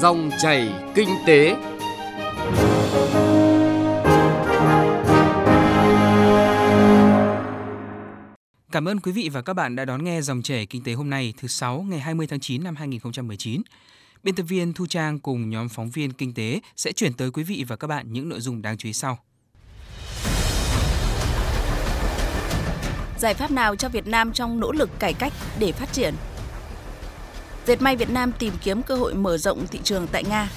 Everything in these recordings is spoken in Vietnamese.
Dòng chảy kinh tế. Cảm ơn quý vị và các bạn đã đón nghe dòng chảy kinh tế hôm nay thứ sáu ngày 20 tháng 9 năm 2019. Biên tập viên Thu Trang cùng nhóm phóng viên kinh tế sẽ chuyển tới quý vị và các bạn những nội dung đáng chú ý sau. Giải pháp nào cho Việt Nam trong nỗ lực cải cách để phát triển? Dệt may Việt Nam tìm kiếm cơ hội mở rộng thị trường tại Nga.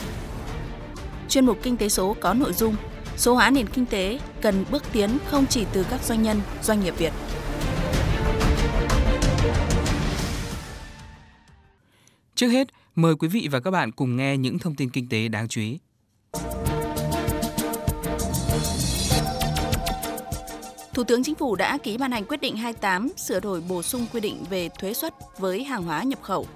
Chuyên mục Kinh tế số có nội dung Số hóa nền kinh tế cần bước tiến không chỉ từ các doanh nhân, doanh nghiệp Việt. Trước hết, mời quý vị và các bạn cùng nghe những thông tin kinh tế đáng chú ý. Thủ tướng Chính phủ đã ký ban hành quyết định 28 sửa đổi bổ sung quy định về thuế suất với hàng hóa nhập khẩu.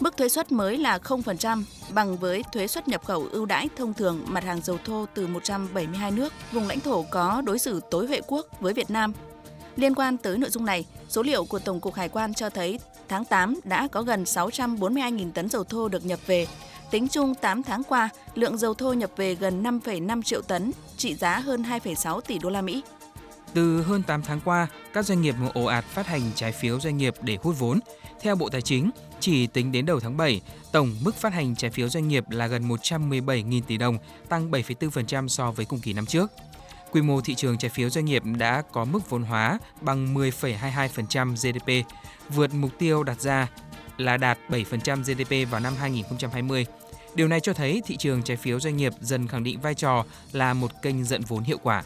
Mức thuế suất mới là 0% bằng với thuế suất nhập khẩu ưu đãi thông thường mặt hàng dầu thô từ 172 nước vùng lãnh thổ có đối xử tối huệ quốc với Việt Nam. Liên quan tới nội dung này, số liệu của Tổng cục Hải quan cho thấy tháng 8 đã có gần 642.000 tấn dầu thô được nhập về. Tính chung 8 tháng qua, lượng dầu thô nhập về gần 5,5 triệu tấn, trị giá hơn 2,6 tỷ đô la Mỹ. Từ hơn 8 tháng qua, các doanh nghiệp ồ ạt phát hành trái phiếu doanh nghiệp để hút vốn. Theo Bộ Tài chính, chỉ tính đến đầu tháng 7, tổng mức phát hành trái phiếu doanh nghiệp là gần 117.000 tỷ đồng, tăng 7,4% so với cùng kỳ năm trước. Quy mô thị trường trái phiếu doanh nghiệp đã có mức vốn hóa bằng 10,22% GDP, vượt mục tiêu đặt ra là đạt 7% GDP vào năm 2020. Điều này cho thấy thị trường trái phiếu doanh nghiệp dần khẳng định vai trò là một kênh dẫn vốn hiệu quả.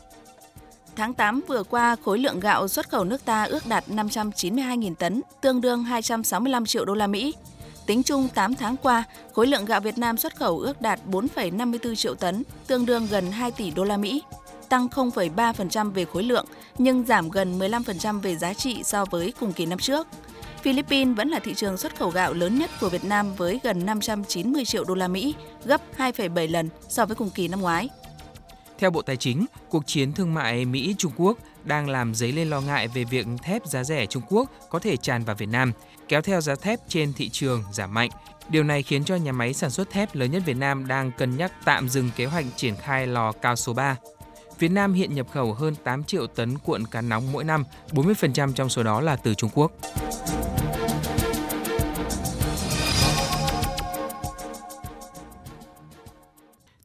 Tháng 8 vừa qua, khối lượng gạo xuất khẩu nước ta ước đạt 592.000 tấn, tương đương 265 triệu đô la Mỹ. Tính chung 8 tháng qua, khối lượng gạo Việt Nam xuất khẩu ước đạt 4,54 triệu tấn, tương đương gần 2 tỷ đô la Mỹ, tăng 0,3% về khối lượng nhưng giảm gần 15% về giá trị so với cùng kỳ năm trước. Philippines vẫn là thị trường xuất khẩu gạo lớn nhất của Việt Nam với gần 590 triệu đô la Mỹ, gấp 2,7 lần so với cùng kỳ năm ngoái. Theo Bộ Tài chính, cuộc chiến thương mại Mỹ-Trung Quốc đang làm dấy lên lo ngại về việc thép giá rẻ Trung Quốc có thể tràn vào Việt Nam, kéo theo giá thép trên thị trường giảm mạnh. Điều này khiến cho nhà máy sản xuất thép lớn nhất Việt Nam đang cân nhắc tạm dừng kế hoạch triển khai lò cao số 3. Việt Nam hiện nhập khẩu hơn 8 triệu tấn cuộn cán nóng mỗi năm, 40% trong số đó là từ Trung Quốc.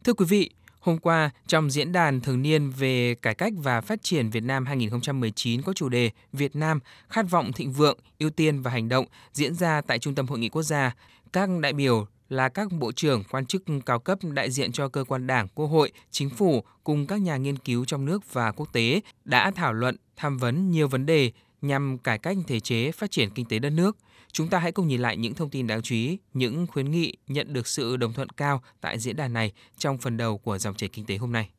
Thưa quý vị, Hôm qua, trong diễn đàn thường niên về cải cách và phát triển Việt Nam 2019 có chủ đề Việt Nam khát vọng thịnh vượng, ưu tiên và hành động diễn ra tại Trung tâm Hội nghị Quốc gia, các đại biểu là các bộ trưởng, quan chức cao cấp đại diện cho cơ quan đảng, quốc hội, chính phủ cùng các nhà nghiên cứu trong nước và quốc tế đã thảo luận, tham vấn nhiều vấn đề nhằm cải cách thể chế phát triển kinh tế đất nước. Chúng ta hãy cùng nhìn lại những thông tin đáng chú ý, những khuyến nghị nhận được sự đồng thuận cao tại diễn đàn này trong phần đầu của dòng chảy kinh tế hôm nay.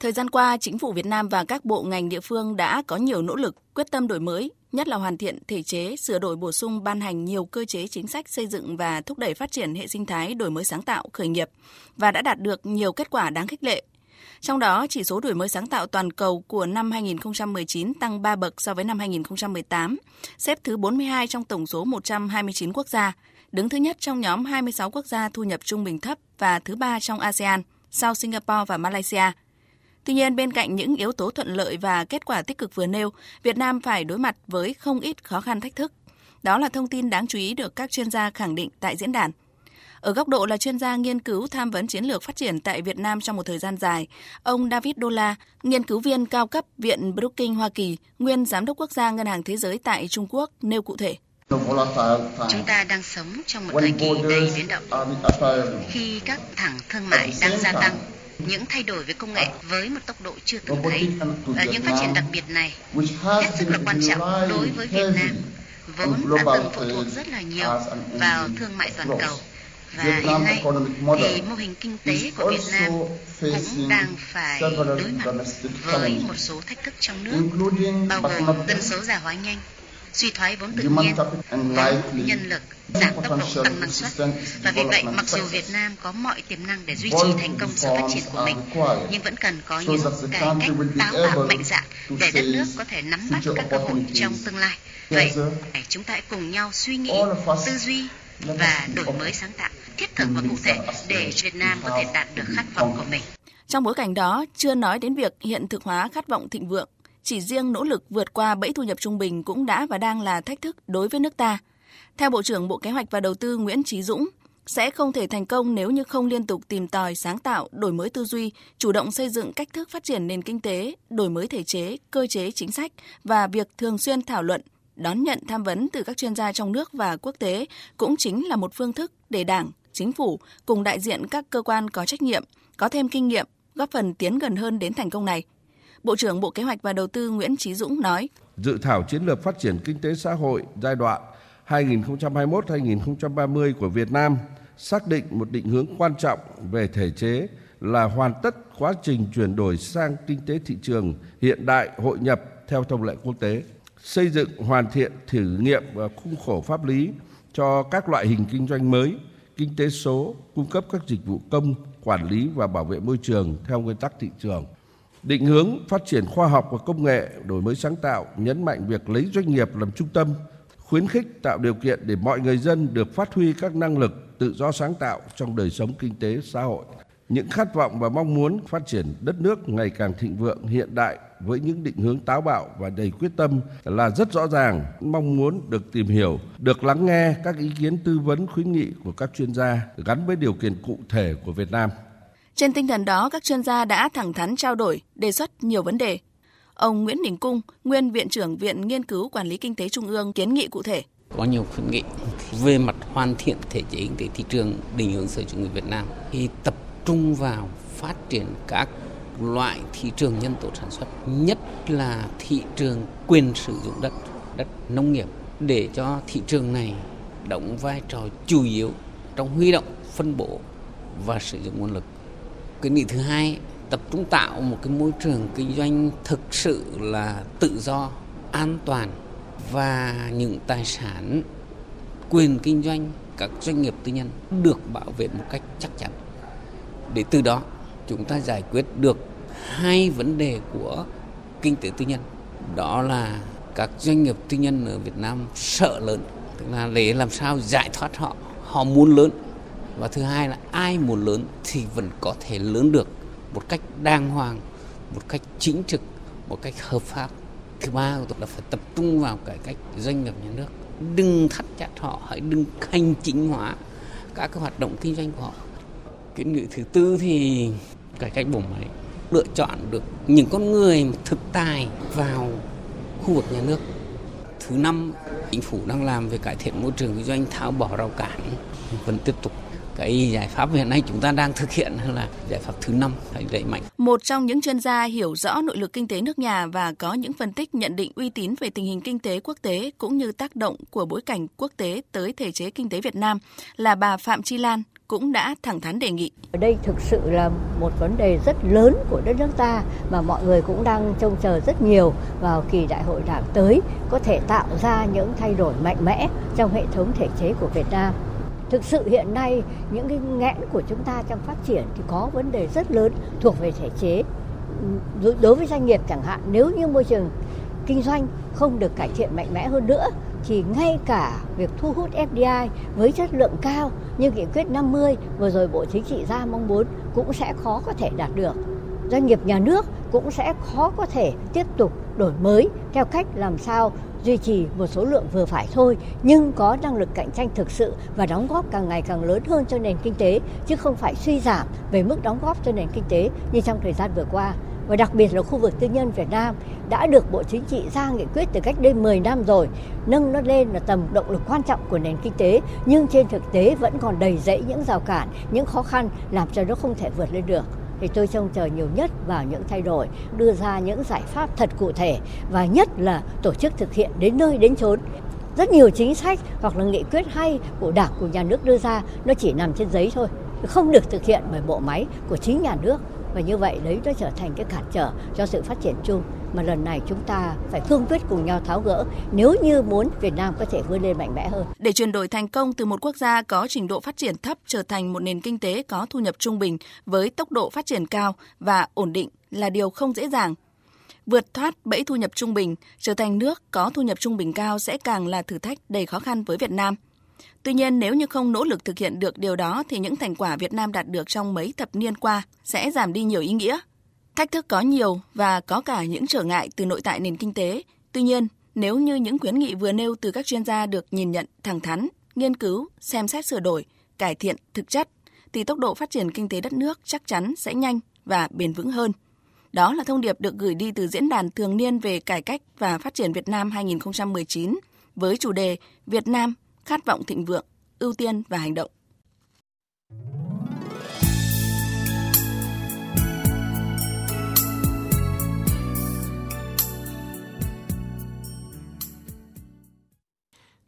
Thời gian qua, chính phủ Việt Nam và các bộ ngành địa phương đã có nhiều nỗ lực, quyết tâm đổi mới, nhất là hoàn thiện thể chế, sửa đổi bổ sung ban hành nhiều cơ chế chính sách xây dựng và thúc đẩy phát triển hệ sinh thái đổi mới sáng tạo, khởi nghiệp và đã đạt được nhiều kết quả đáng khích lệ. Trong đó, chỉ số đổi mới sáng tạo toàn cầu của năm 2019 tăng 3 bậc so với năm 2018, xếp thứ 42 trong tổng số 129 quốc gia, đứng thứ nhất trong nhóm 26 quốc gia thu nhập trung bình thấp và thứ ba trong ASEAN, sau Singapore và Malaysia. Tuy nhiên, bên cạnh những yếu tố thuận lợi và kết quả tích cực vừa nêu, Việt Nam phải đối mặt với không ít khó khăn thách thức. Đó là thông tin đáng chú ý được các chuyên gia khẳng định tại diễn đàn. Ở góc độ là chuyên gia nghiên cứu tham vấn chiến lược phát triển tại Việt Nam trong một thời gian dài, ông David Dola, nghiên cứu viên cao cấp Viện Brookings Hoa Kỳ, nguyên giám đốc quốc gia Ngân hàng Thế giới tại Trung Quốc nêu cụ thể. Chúng ta đang sống trong một thời kỳ đầy biến động. Khi các thẳng thương mại đang gia tăng, những thay đổi về công nghệ với một tốc độ chưa từng thấy. Ở những phát triển đặc biệt này hết sức là quan trọng đối với Việt Nam, vốn đã từng phụ thuộc rất là nhiều vào thương mại toàn cầu và hiện nay thì mô hình kinh tế của Việt Nam cũng đang phải đối mặt với một số thách thức trong nước, bao gồm dân số già hóa nhanh, suy thoái vốn tự nhiên, nhân lực, giảm tốc độ tăng năng suất. Và vì vậy, mặc dù Việt Nam có mọi tiềm năng để duy trì thành công sự phát triển của mình, nhưng vẫn cần có những cải cách táo bạo mạnh dạn để đất nước có thể nắm bắt các cơ hội trong tương lai. Vậy, chúng ta hãy cùng nhau suy nghĩ, tư duy và đổi mới sáng tạo thiết thực và cụ thể để Việt Nam có thể đạt được khát vọng của mình. Trong bối cảnh đó, chưa nói đến việc hiện thực hóa khát vọng thịnh vượng, chỉ riêng nỗ lực vượt qua bẫy thu nhập trung bình cũng đã và đang là thách thức đối với nước ta. Theo Bộ trưởng Bộ Kế hoạch và Đầu tư Nguyễn Trí Dũng, sẽ không thể thành công nếu như không liên tục tìm tòi, sáng tạo, đổi mới tư duy, chủ động xây dựng cách thức phát triển nền kinh tế, đổi mới thể chế, cơ chế chính sách và việc thường xuyên thảo luận, đón nhận tham vấn từ các chuyên gia trong nước và quốc tế cũng chính là một phương thức để Đảng, Chính phủ cùng đại diện các cơ quan có trách nhiệm, có thêm kinh nghiệm, góp phần tiến gần hơn đến thành công này. Bộ trưởng Bộ Kế hoạch và Đầu tư Nguyễn Trí Dũng nói: Dự thảo chiến lược phát triển kinh tế xã hội giai đoạn 2021-2030 của Việt Nam xác định một định hướng quan trọng về thể chế là hoàn tất quá trình chuyển đổi sang kinh tế thị trường hiện đại hội nhập theo thông lệ quốc tế, xây dựng hoàn thiện thử nghiệm và khung khổ pháp lý cho các loại hình kinh doanh mới, kinh tế số, cung cấp các dịch vụ công, quản lý và bảo vệ môi trường theo nguyên tắc thị trường. Định hướng phát triển khoa học và công nghệ, đổi mới sáng tạo, nhấn mạnh việc lấy doanh nghiệp làm trung tâm, khuyến khích tạo điều kiện để mọi người dân được phát huy các năng lực tự do sáng tạo trong đời sống kinh tế xã hội. Những khát vọng và mong muốn phát triển đất nước ngày càng thịnh vượng hiện đại với những định hướng táo bạo và đầy quyết tâm là rất rõ ràng, mong muốn được tìm hiểu, được lắng nghe các ý kiến tư vấn khuyến nghị của các chuyên gia gắn với điều kiện cụ thể của Việt Nam. Trên tinh thần đó, các chuyên gia đã thẳng thắn trao đổi, đề xuất nhiều vấn đề. Ông Nguyễn Đình Cung, nguyên Viện trưởng Viện Nghiên cứu Quản lý Kinh tế Trung ương kiến nghị cụ thể. Có nhiều khuyến nghị về mặt hoàn thiện thể chế kinh tế thị trường định hướng sở chủ nghĩa Việt Nam thì tập trung vào phát triển các loại thị trường nhân tố sản xuất, nhất là thị trường quyền sử dụng đất, đất nông nghiệp để cho thị trường này đóng vai trò chủ yếu trong huy động, phân bổ và sử dụng nguồn lực. Cái nghị thứ hai tập trung tạo một cái môi trường kinh doanh thực sự là tự do, an toàn và những tài sản quyền kinh doanh các doanh nghiệp tư nhân được bảo vệ một cách chắc chắn. Để từ đó chúng ta giải quyết được hai vấn đề của kinh tế tư nhân. Đó là các doanh nghiệp tư nhân ở Việt Nam sợ lớn, tức là để làm sao giải thoát họ, họ muốn lớn. Và thứ hai là ai muốn lớn thì vẫn có thể lớn được một cách đàng hoàng, một cách chính trực, một cách hợp pháp. Thứ ba là phải tập trung vào cải cách doanh nghiệp nhà nước. Đừng thắt chặt họ, hãy đừng hành chính hóa các cái hoạt động kinh doanh của họ. Kiến nghị thứ tư thì cải cách bộ máy lựa chọn được những con người thực tài vào khu vực nhà nước. Thứ năm, chính phủ đang làm về cải thiện môi trường kinh doanh, tháo bỏ rào cản, vẫn tiếp tục cái giải pháp hiện nay chúng ta đang thực hiện là giải pháp thứ năm phải đẩy mạnh. Một trong những chuyên gia hiểu rõ nội lực kinh tế nước nhà và có những phân tích nhận định uy tín về tình hình kinh tế quốc tế cũng như tác động của bối cảnh quốc tế tới thể chế kinh tế Việt Nam là bà Phạm Chi Lan cũng đã thẳng thắn đề nghị. Ở đây thực sự là một vấn đề rất lớn của đất nước ta mà mọi người cũng đang trông chờ rất nhiều vào kỳ đại hội đảng tới có thể tạo ra những thay đổi mạnh mẽ trong hệ thống thể chế của Việt Nam thực sự hiện nay, những cái nghẽn của chúng ta trong phát triển thì có vấn đề rất lớn thuộc về thể chế ừ, đối với doanh nghiệp chẳng hạn, nếu như môi trường kinh doanh không được cải thiện mạnh mẽ hơn nữa, thì ngay cả việc thu hút FDI với chất lượng cao như nghị quyết 50 vừa rồi Bộ Chính trị ra mong muốn cũng sẽ khó có thể đạt được. Doanh nghiệp nhà nước cũng sẽ khó có thể tiếp tục đổi mới theo cách làm sao duy trì một số lượng vừa phải thôi nhưng có năng lực cạnh tranh thực sự và đóng góp càng ngày càng lớn hơn cho nền kinh tế chứ không phải suy giảm về mức đóng góp cho nền kinh tế như trong thời gian vừa qua. Và đặc biệt là khu vực tư nhân Việt Nam đã được Bộ Chính trị ra nghị quyết từ cách đây 10 năm rồi, nâng nó lên là tầm động lực quan trọng của nền kinh tế, nhưng trên thực tế vẫn còn đầy rẫy những rào cản, những khó khăn làm cho nó không thể vượt lên được thì tôi trông chờ nhiều nhất vào những thay đổi, đưa ra những giải pháp thật cụ thể và nhất là tổ chức thực hiện đến nơi đến chốn. Rất nhiều chính sách hoặc là nghị quyết hay của Đảng của nhà nước đưa ra nó chỉ nằm trên giấy thôi, không được thực hiện bởi bộ máy của chính nhà nước và như vậy đấy nó trở thành cái cản trở cho sự phát triển chung mà lần này chúng ta phải cương quyết cùng nhau tháo gỡ nếu như muốn Việt Nam có thể vươn lên mạnh mẽ hơn. Để chuyển đổi thành công từ một quốc gia có trình độ phát triển thấp trở thành một nền kinh tế có thu nhập trung bình với tốc độ phát triển cao và ổn định là điều không dễ dàng. Vượt thoát bẫy thu nhập trung bình, trở thành nước có thu nhập trung bình cao sẽ càng là thử thách đầy khó khăn với Việt Nam. Tuy nhiên, nếu như không nỗ lực thực hiện được điều đó thì những thành quả Việt Nam đạt được trong mấy thập niên qua sẽ giảm đi nhiều ý nghĩa. Thách thức có nhiều và có cả những trở ngại từ nội tại nền kinh tế. Tuy nhiên, nếu như những khuyến nghị vừa nêu từ các chuyên gia được nhìn nhận thẳng thắn, nghiên cứu, xem xét sửa đổi, cải thiện thực chất, thì tốc độ phát triển kinh tế đất nước chắc chắn sẽ nhanh và bền vững hơn. Đó là thông điệp được gửi đi từ diễn đàn thường niên về cải cách và phát triển Việt Nam 2019 với chủ đề Việt Nam khát vọng thịnh vượng, ưu tiên và hành động.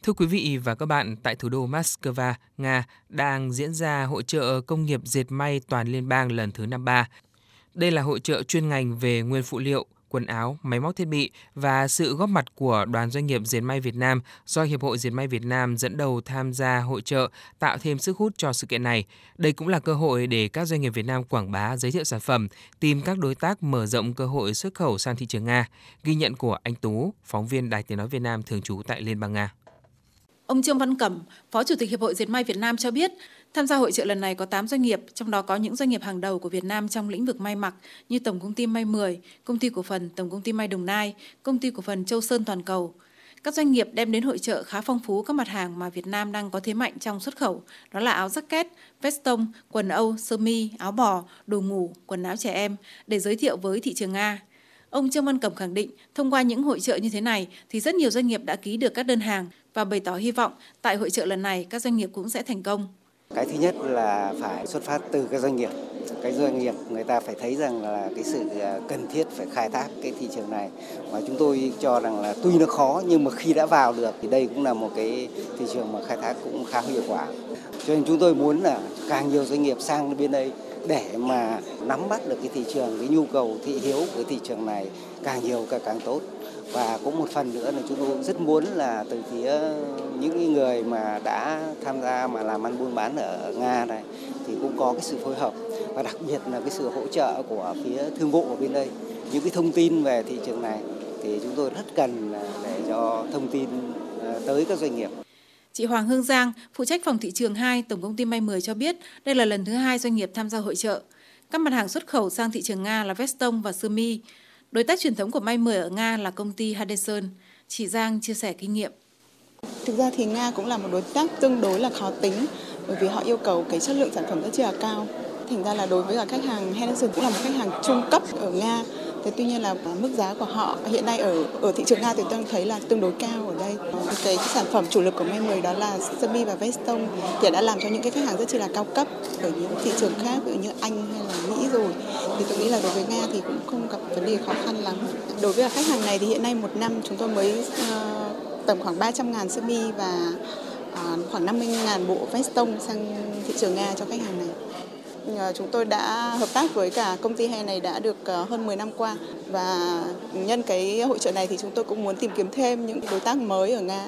Thưa quý vị và các bạn, tại thủ đô Moscow, Nga đang diễn ra hội trợ công nghiệp dệt may toàn liên bang lần thứ 53. Đây là hội trợ chuyên ngành về nguyên phụ liệu, quần áo, máy móc thiết bị và sự góp mặt của đoàn doanh nghiệp dệt may Việt Nam do Hiệp hội Dệt may Việt Nam dẫn đầu tham gia hội trợ tạo thêm sức hút cho sự kiện này. Đây cũng là cơ hội để các doanh nghiệp Việt Nam quảng bá, giới thiệu sản phẩm, tìm các đối tác mở rộng cơ hội xuất khẩu sang thị trường Nga. Ghi nhận của anh Tú, phóng viên Đài Tiếng Nói Việt Nam thường trú tại Liên bang Nga. Ông Trương Văn Cẩm, Phó Chủ tịch Hiệp hội Dệt may Việt Nam cho biết, tham gia hội trợ lần này có 8 doanh nghiệp, trong đó có những doanh nghiệp hàng đầu của Việt Nam trong lĩnh vực may mặc như Tổng công ty May 10, Công ty cổ phần Tổng công ty May Đồng Nai, Công ty cổ phần Châu Sơn Toàn cầu. Các doanh nghiệp đem đến hội trợ khá phong phú các mặt hàng mà Việt Nam đang có thế mạnh trong xuất khẩu, đó là áo jacket, vest tông, quần âu, sơ mi, áo bò, đồ ngủ, quần áo trẻ em để giới thiệu với thị trường Nga. Ông Trương Văn Cẩm khẳng định, thông qua những hội trợ như thế này thì rất nhiều doanh nghiệp đã ký được các đơn hàng và bày tỏ hy vọng tại hội trợ lần này các doanh nghiệp cũng sẽ thành công. Cái thứ nhất là phải xuất phát từ các doanh nghiệp. Cái doanh nghiệp người ta phải thấy rằng là cái sự à, cần thiết phải khai thác cái thị trường này và chúng tôi cho rằng là tuy nó khó nhưng mà khi đã vào được thì đây cũng là một cái thị trường mà khai thác cũng khá hiệu quả. Cho nên chúng tôi muốn là càng nhiều doanh nghiệp sang bên đây để mà nắm bắt được cái thị trường, cái nhu cầu thị hiếu của thị trường này càng nhiều càng càng tốt. Và cũng một phần nữa là chúng tôi rất muốn là từ phía những người mà đã tham gia mà làm ăn buôn bán ở Nga này thì cũng có cái sự phối hợp. Và đặc biệt là cái sự hỗ trợ của phía thương vụ ở bên đây. Những cái thông tin về thị trường này thì chúng tôi rất cần để cho thông tin ờ, tới các doanh nghiệp. Chị Hoàng Hương Giang, phụ trách phòng thị trường 2, Tổng công ty May 10 cho biết đây là lần thứ hai doanh nghiệp tham gia hội trợ. Các mặt hàng xuất khẩu sang thị trường Nga là veston và sơ mi. Đối tác truyền thống của May 10 ở Nga là công ty Hadeson. Chị Giang chia sẻ kinh nghiệm. Thực ra thì Nga cũng là một đối tác tương đối là khó tính bởi vì họ yêu cầu cái chất lượng sản phẩm rất là cao. Thành ra là đối với cả khách hàng Henderson cũng là một khách hàng trung cấp ở Nga Thế tuy nhiên là mức giá của họ hiện nay ở ở thị trường Nga thì tôi thấy là tương đối cao ở đây. Ờ, cái sản phẩm chủ lực của May 10 đó là sơ mi và veston thì đã làm cho những cái khách hàng rất chi là cao cấp ở những thị trường khác ví dụ như Anh hay là Mỹ rồi. Thì tôi nghĩ là đối với Nga thì cũng không gặp vấn đề khó khăn lắm. Đối với khách hàng này thì hiện nay một năm chúng tôi mới uh, tầm khoảng 300 ngàn sơ mi và uh, khoảng 50 ngàn bộ veston sang thị trường Nga cho khách hàng này. Ờ, chúng tôi đã hợp tác với cả công ty hè này đã được ờ, hơn 10 năm qua và nhân cái hội trợ này thì chúng tôi cũng muốn tìm kiếm thêm những đối tác mới ở Nga.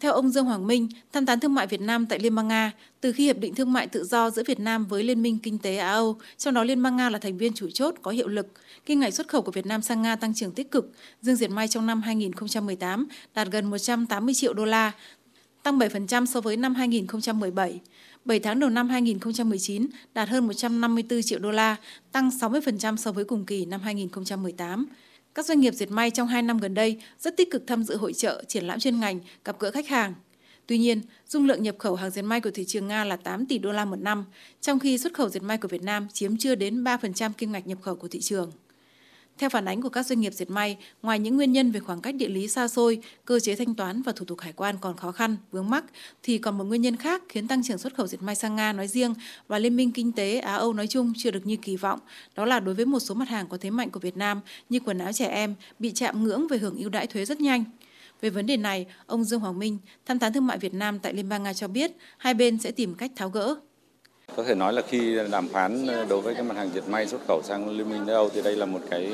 Theo ông Dương Hoàng Minh, tham tán thương mại Việt Nam tại Liên bang Nga, từ khi Hiệp định Thương mại Tự do giữa Việt Nam với Liên minh Kinh tế Á-Âu, trong đó Liên bang Nga là thành viên chủ chốt có hiệu lực, kinh ngạch xuất khẩu của Việt Nam sang Nga tăng trưởng tích cực, dương diệt may trong năm 2018 đạt gần 180 triệu đô la, tăng 7% so với năm 2017. 7 tháng đầu năm 2019 đạt hơn 154 triệu đô la, tăng 60% so với cùng kỳ năm 2018. Các doanh nghiệp dệt may trong 2 năm gần đây rất tích cực tham dự hội trợ, triển lãm chuyên ngành, gặp gỡ khách hàng. Tuy nhiên, dung lượng nhập khẩu hàng dệt may của thị trường Nga là 8 tỷ đô la một năm, trong khi xuất khẩu dệt may của Việt Nam chiếm chưa đến 3% kim ngạch nhập khẩu của thị trường. Theo phản ánh của các doanh nghiệp dệt may, ngoài những nguyên nhân về khoảng cách địa lý xa xôi, cơ chế thanh toán và thủ tục hải quan còn khó khăn, vướng mắc, thì còn một nguyên nhân khác khiến tăng trưởng xuất khẩu dệt may sang Nga nói riêng và Liên minh Kinh tế Á-Âu nói chung chưa được như kỳ vọng. Đó là đối với một số mặt hàng có thế mạnh của Việt Nam như quần áo trẻ em bị chạm ngưỡng về hưởng ưu đãi thuế rất nhanh. Về vấn đề này, ông Dương Hoàng Minh, tham tán thương mại Việt Nam tại Liên bang Nga cho biết hai bên sẽ tìm cách tháo gỡ. Có thể nói là khi đàm phán ờ, đối với cái mặt hàng dệt may xuất khẩu sang Liên minh châu Âu thì đây là một cái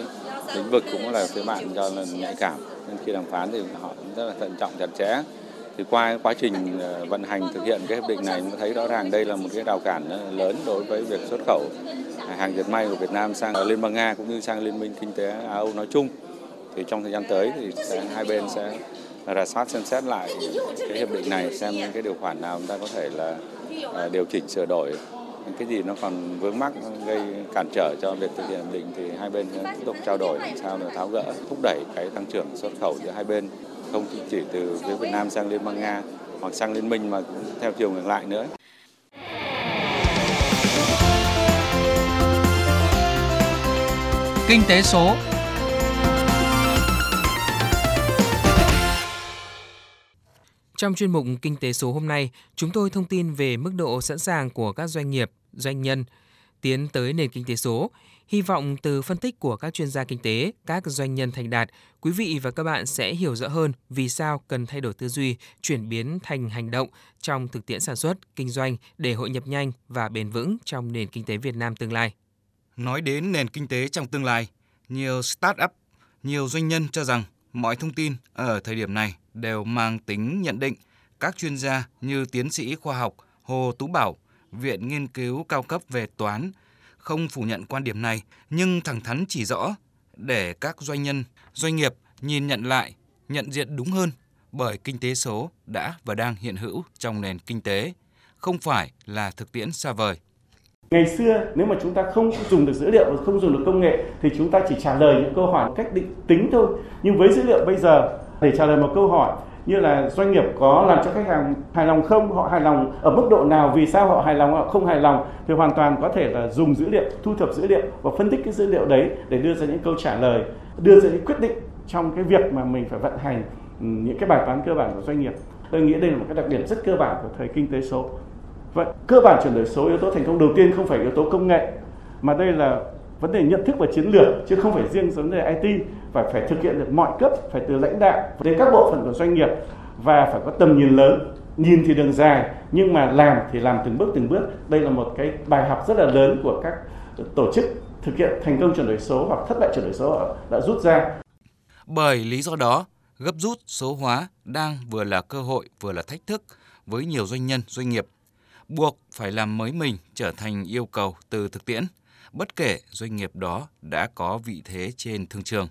lĩnh vực cũng là phía bạn cho là nhạy cảm. Nên khi đàm phán thì họ rất là thận trọng chặt chẽ. Thì qua quá trình ờ, vận hành thực hiện cái hiệp định này cũng thấy rõ ràng đây là một cái rào cản ờ, lớn đối với việc xuất khẩu à, hàng dệt may của Việt Nam sang Liên bang Nga cũng như sang Liên minh kinh tế Á Âu nói chung. Thì trong thời gian tới thì sẽ, hai bên sẽ rà soát xem xét lại cái hiệp định này xem cái điều khoản nào chúng ta có thể là điều chỉnh sửa đổi cái gì nó còn vướng mắc gây cản trở cho việc thực hiện hiệp định thì hai bên tiếp tục trao đổi làm sao để tháo gỡ, thúc đẩy cái tăng trưởng xuất khẩu giữa hai bên, không chỉ từ phía Việt Nam sang Liên bang Nga hoặc sang liên minh mà cũng theo chiều ngược lại nữa. Kinh tế số Trong chuyên mục Kinh tế số hôm nay, chúng tôi thông tin về mức độ sẵn sàng của các doanh nghiệp, doanh nhân tiến tới nền kinh tế số. Hy vọng từ phân tích của các chuyên gia kinh tế, các doanh nhân thành đạt, quý vị và các bạn sẽ hiểu rõ hơn vì sao cần thay đổi tư duy, chuyển biến thành hành động trong thực tiễn sản xuất, kinh doanh để hội nhập nhanh và bền vững trong nền kinh tế Việt Nam tương lai. Nói đến nền kinh tế trong tương lai, nhiều start-up, nhiều doanh nhân cho rằng mọi thông tin ở thời điểm này đều mang tính nhận định. Các chuyên gia như tiến sĩ khoa học Hồ Tú Bảo, Viện Nghiên cứu cao cấp về toán, không phủ nhận quan điểm này nhưng thẳng thắn chỉ rõ để các doanh nhân, doanh nghiệp nhìn nhận lại, nhận diện đúng hơn bởi kinh tế số đã và đang hiện hữu trong nền kinh tế, không phải là thực tiễn xa vời. Ngày xưa nếu mà chúng ta không dùng được dữ liệu và không dùng được công nghệ thì chúng ta chỉ trả lời những câu hỏi cách định tính thôi. Nhưng với dữ liệu bây giờ để trả lời một câu hỏi như là doanh nghiệp có làm cho khách hàng hài lòng không, họ hài lòng ở mức độ nào, vì sao họ hài lòng, họ không hài lòng thì hoàn toàn có thể là dùng dữ liệu, thu thập dữ liệu và phân tích cái dữ liệu đấy để đưa ra những câu trả lời, đưa ra những quyết định trong cái việc mà mình phải vận hành ừ, những cái bài toán cơ bản của doanh nghiệp. Tôi nghĩ đây là một cái đặc điểm rất cơ bản của thời kinh tế số. Vậy cơ bản chuyển đổi số yếu tố thành công đầu tiên không phải yếu tố công nghệ mà đây là vấn đề nhận thức và chiến lược chứ không phải riêng vấn đề IT phải phải thực hiện được mọi cấp phải từ lãnh đạo đến các bộ phận của doanh nghiệp và phải có tầm nhìn lớn. Nhìn thì đường dài nhưng mà làm thì làm từng bước từng bước. Đây là một cái bài học rất là lớn của các tổ chức thực hiện thành công chuyển đổi số hoặc thất bại chuyển đổi số đã rút ra. Bởi lý do đó gấp rút số hóa đang vừa là cơ hội vừa là thách thức với nhiều doanh nhân doanh nghiệp buộc phải làm mới mình trở thành yêu cầu từ thực tiễn, bất kể doanh nghiệp đó đã có vị thế trên thương trường.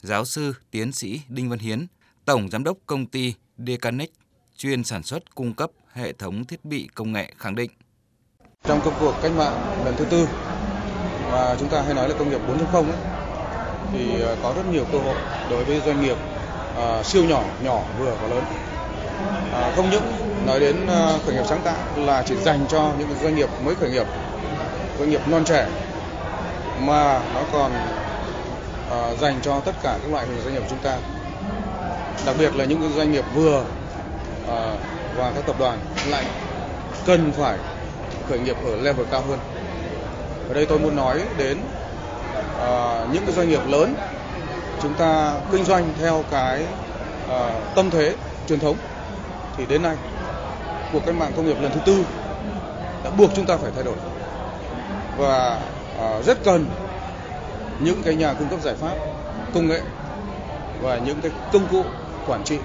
Giáo sư, tiến sĩ Đinh Văn Hiến, Tổng Giám đốc công ty Decanic, chuyên sản xuất cung cấp hệ thống thiết bị công nghệ khẳng định. Trong công cuộc cách mạng lần thứ tư, và chúng ta hay nói là công nghiệp 4.0 ấy, thì ờ, có rất nhiều cơ hội đối với doanh nghiệp uh, siêu nhỏ, nhỏ, vừa và lớn. À, không những nói đến khởi nghiệp sáng tạo là chỉ dành cho những doanh nghiệp mới khởi nghiệp, doanh nghiệp non trẻ mà nó còn uh, dành cho tất cả các loại hình doanh nghiệp chúng ta. Đặc biệt là những doanh nghiệp vừa uh, và các tập đoàn lại cần phải khởi nghiệp ở level cao hơn. Ở đây tôi muốn nói đến uh, những cái doanh nghiệp lớn chúng ta kinh doanh theo cái uh, tâm thế truyền thống thì đến nay cuộc cách mạng công nghiệp lần thứ tư đã buộc chúng ta phải thay đổi và ờ, rất cần những cái nhà cung cấp giải pháp công nghệ và những cái công cụ quản trị.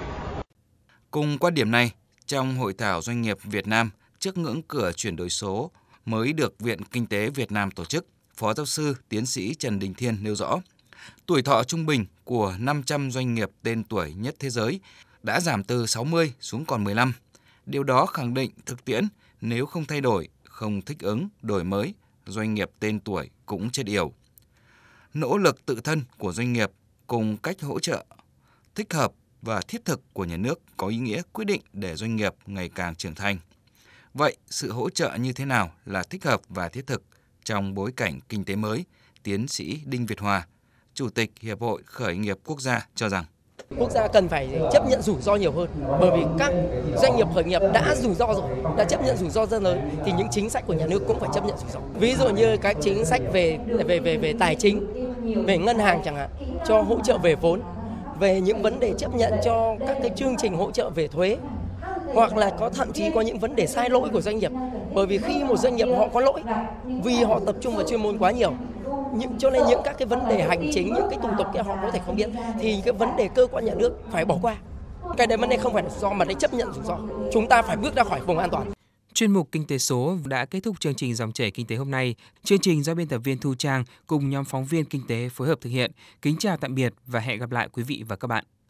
Cùng quan điểm này, trong hội thảo doanh nghiệp Việt Nam trước ngưỡng cửa chuyển đổi số mới được Viện Kinh tế Việt Nam tổ chức, Phó giáo sư tiến sĩ Trần Đình Thiên nêu rõ, tuổi thọ trung bình của 500 doanh nghiệp tên tuổi nhất thế giới đã giảm từ 60 xuống còn 15. Điều đó khẳng định thực tiễn nếu không thay đổi, không thích ứng, đổi mới, doanh nghiệp tên tuổi cũng chết yểu. Nỗ lực tự thân của doanh nghiệp cùng cách hỗ trợ thích hợp và thiết thực của nhà nước có ý nghĩa quyết định để doanh nghiệp ngày càng trưởng thành. Vậy, sự hỗ trợ như thế nào là thích hợp và thiết thực trong bối cảnh kinh tế mới? Tiến sĩ Đinh Việt Hòa, Chủ tịch Hiệp hội Khởi nghiệp Quốc gia cho rằng quốc gia cần phải chấp nhận rủi ro nhiều hơn. Bởi vì các doanh nghiệp khởi nghiệp đã rủi ro rồi, đã chấp nhận rủi ro rất lớn, thì những chính sách của nhà nước cũng phải chấp nhận rủi ro. Ví dụ như các chính sách về về về về tài chính, về ngân hàng chẳng hạn, cho hỗ trợ về vốn, về những vấn đề chấp nhận cho các cái chương trình hỗ trợ về thuế, hoặc là có thậm chí có những vấn đề sai lỗi của doanh nghiệp. Bởi vì khi một doanh nghiệp họ có lỗi, vì họ tập trung vào chuyên môn quá nhiều những, cho nên những các cái vấn đề hành chính, những cái thủ tục kia họ có thể không biết thì cái vấn đề cơ quan nhà nước phải bỏ qua cái đấy vấn đề không phải là do mà đấy chấp nhận rủi ro chúng ta phải bước ra khỏi vùng an toàn Chuyên mục Kinh tế số đã kết thúc chương trình dòng chảy kinh tế hôm nay. Chương trình do biên tập viên Thu Trang cùng nhóm phóng viên kinh tế phối hợp thực hiện. Kính chào tạm biệt và hẹn gặp lại quý vị và các bạn.